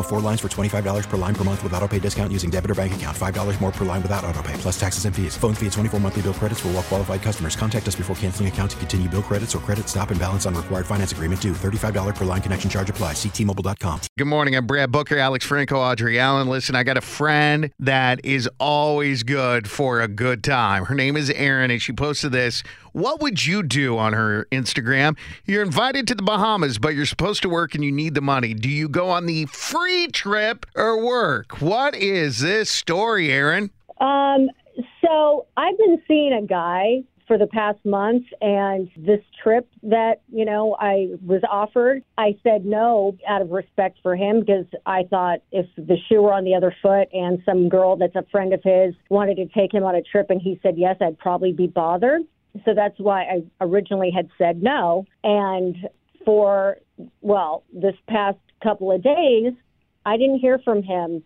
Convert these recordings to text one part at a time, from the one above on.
Minimum of four lines for $25 per line per month with auto pay discount using debit or bank account. $5 more per line without auto pay, plus taxes and fees. Phone fee at 24 monthly bill credits for all well qualified customers. Contact us before canceling account to continue bill credits or credit stop and balance on required finance agreement due. $35 per line connection charge apply. Ctmobile.com. Good morning. I'm Brad Booker, Alex Franco, Audrey Allen. Listen, I got a friend that is always good for a good time. Her name is Erin, and she posted this. What would you do on her Instagram? You're invited to the Bahamas, but you're supposed to work and you need the money. Do you go on the free trip or work? What is this story, Erin? Um, so I've been seeing a guy for the past month, and this trip that you know I was offered, I said no out of respect for him because I thought if the shoe were on the other foot and some girl that's a friend of his wanted to take him on a trip and he said yes, I'd probably be bothered. So that's why I originally had said no. And for well, this past couple of days, I didn't hear from him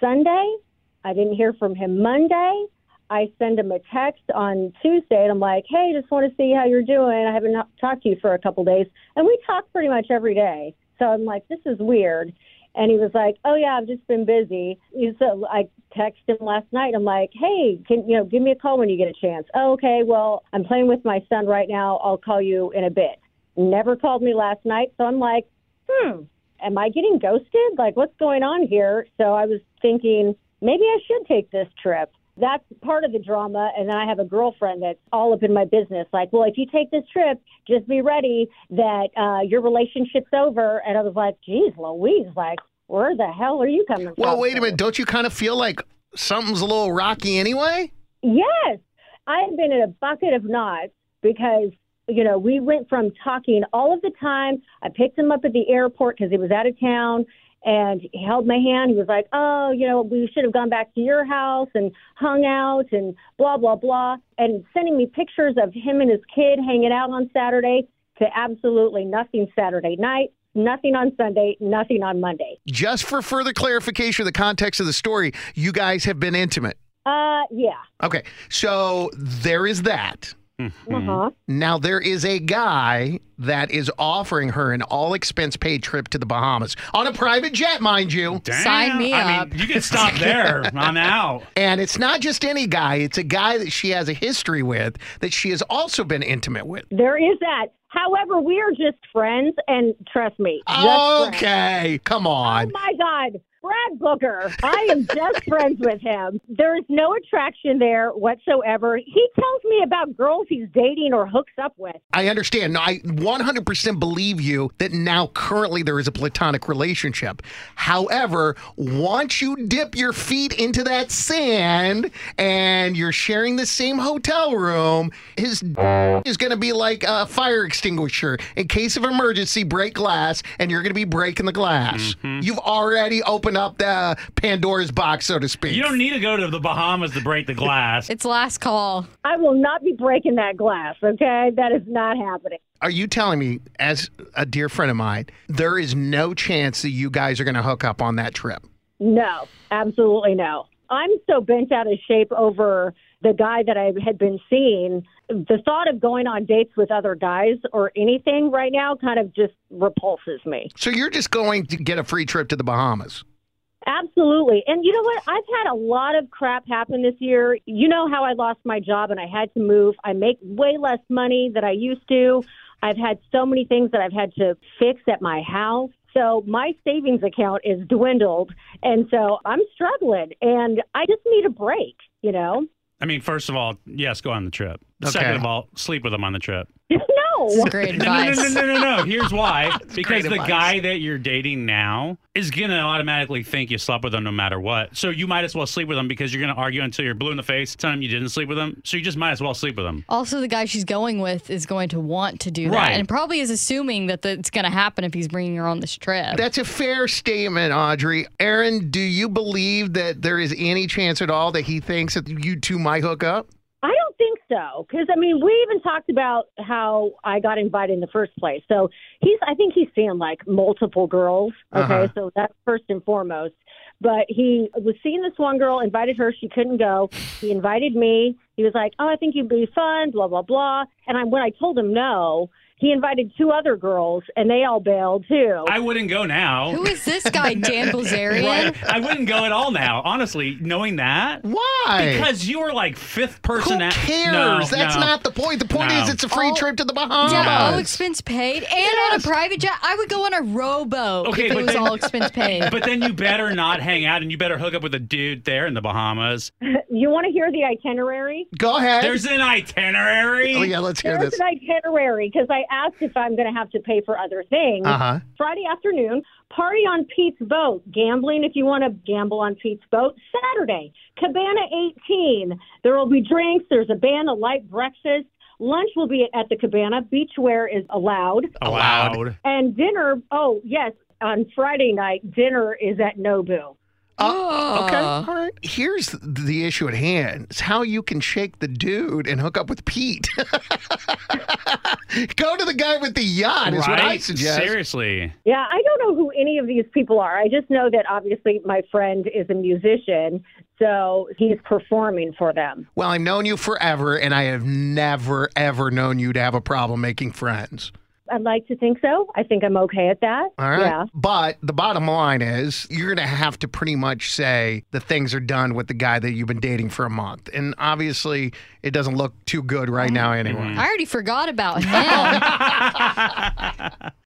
Sunday. I didn't hear from him Monday. I send him a text on Tuesday and I'm like, hey, just want to see how you're doing. I haven't talked to you for a couple of days. And we talk pretty much every day. So I'm like, this is weird. And he was like, oh, yeah, I've just been busy. So I texted him last night. I'm like, hey, can you know, give me a call when you get a chance. Oh, okay, well, I'm playing with my son right now. I'll call you in a bit. Never called me last night. So I'm like, hmm, am I getting ghosted? Like, what's going on here? So I was thinking maybe I should take this trip. That's part of the drama. And then I have a girlfriend that's all up in my business. Like, well, if you take this trip, just be ready that uh, your relationship's over. And I was like, geez, Louise, like, where the hell are you coming from? Well, wait a minute. Don't you kind of feel like something's a little rocky anyway? Yes. I've been in a bucket of knots because, you know, we went from talking all of the time. I picked him up at the airport because he was out of town and he held my hand. He was like, "Oh, you know, we should have gone back to your house and hung out and blah blah blah," and sending me pictures of him and his kid hanging out on Saturday to absolutely nothing Saturday night. Nothing on Sunday, nothing on Monday. Just for further clarification of the context of the story, you guys have been intimate. Uh, yeah. Okay, so there is that. Uh-huh. Now there is a guy that is offering her an all expense paid trip to the Bahamas on a private jet, mind you. Sign me I up. mean, you can stop there. I'm out. And it's not just any guy, it's a guy that she has a history with that she has also been intimate with. There is that. However, we are just friends, and trust me. just friends. Okay, come Oh on. my God. Brad Booker. I am just friends with him. There is no attraction there whatsoever. He tells me about girls he's dating or hooks up with. I understand. No, I 100% believe you that now currently there is a platonic relationship. However, once you dip your feet into that sand and you're sharing the same hotel room, his is going to be like a fire extinguisher in case of emergency, break glass, and you're going to be breaking the glass. Mm-hmm. You've already opened up the Pandora's box, so to speak. You don't need to go to the Bahamas to break the glass. It's last call. I will not be breaking that glass, okay? That is not happening. Are you telling me, as a dear friend of mine, there is no chance that you guys are going to hook up on that trip? No, absolutely no. I'm so bent out of shape over the guy that I had been seeing. The thought of going on dates with other guys or anything right now kind of just repulses me. So you're just going to get a free trip to the Bahamas? Absolutely. And you know what? I've had a lot of crap happen this year. You know how I lost my job and I had to move. I make way less money than I used to. I've had so many things that I've had to fix at my house. So my savings account is dwindled. And so I'm struggling and I just need a break, you know? I mean, first of all, yes, go on the trip. Okay. Second of all, sleep with them on the trip. no. Great No, no, no, no, no, no, no. Here's why. because the advice. guy that you're dating now is going to automatically think you slept with them no matter what. So you might as well sleep with them because you're going to argue until you're blue in the face telling them you didn't sleep with them. So you just might as well sleep with them. Also, the guy she's going with is going to want to do that, Right. and probably is assuming that it's going to happen if he's bringing her on this trip. That's a fair statement, Audrey. Erin, do you believe that there is any chance at all that he thinks that you two might hook up? So. Because I mean, we even talked about how I got invited in the first place. So he's, I think he's seeing like multiple girls. Okay, Uh-huh. so that's first and foremost. But he was seeing this one girl, invited her, she couldn't go. He invited me. He was like, "Oh, I think you'd be fun." Blah blah blah. And I, when I told him no, he invited two other girls, and they all bailed too. I wouldn't go now. Who is this guy, Dan Bilzerian? Right? I wouldn't go at all now, honestly, knowing that. Why? Because you were like fifth person Who at cares? No, That's no. not the point. The point No. is it's a free All- trip to the Bahamas. Yeah, all expense paid, and on a private jet. I would go on a rowboat Okay, if it but was then- all expense paid. But then you better not hang out and you better hook up with a dude there in the Bahamas. you want to hear the itinerary? Go ahead. There's an itinerary. oh yeah, let's hear There's this. There's an itinerary because I asked if I'm going to have to pay for other things. Uh huh. Friday afternoon, party on Pete's boat. Gambling if you want to gamble on Pete's boat. Saturday, Cabana 18. There will be drinks. There's a band, a light breakfast. Lunch will be at the Cabana. Beachwear is allowed. Allowed. And dinner, oh, yes, on Friday night, dinner is at Nobu. Uh, okay. All right. Here's the issue at hand. It's how you can shake the dude and hook up with Pete. Go to the guy with the yacht is what I suggest. Seriously. Yeah, I don't know who any of these people are. I just know that obviously my friend is a musician, so he's performing for them. Well, I've known you forever, and I have never, ever known you to have a problem making friends. I'd like to think so. I think I'm okay at that. All right. Yeah. But the bottom line is you're going to have to pretty much say the things are done with the guy that you've been dating for a month. And obviously, it doesn't look too good right now mm-hmm. anyway. I already forgot about him.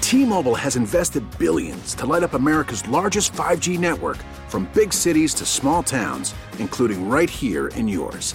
T-Mobile has invested billions to light up America's largest 5G network from big cities to small towns, including right here in yours.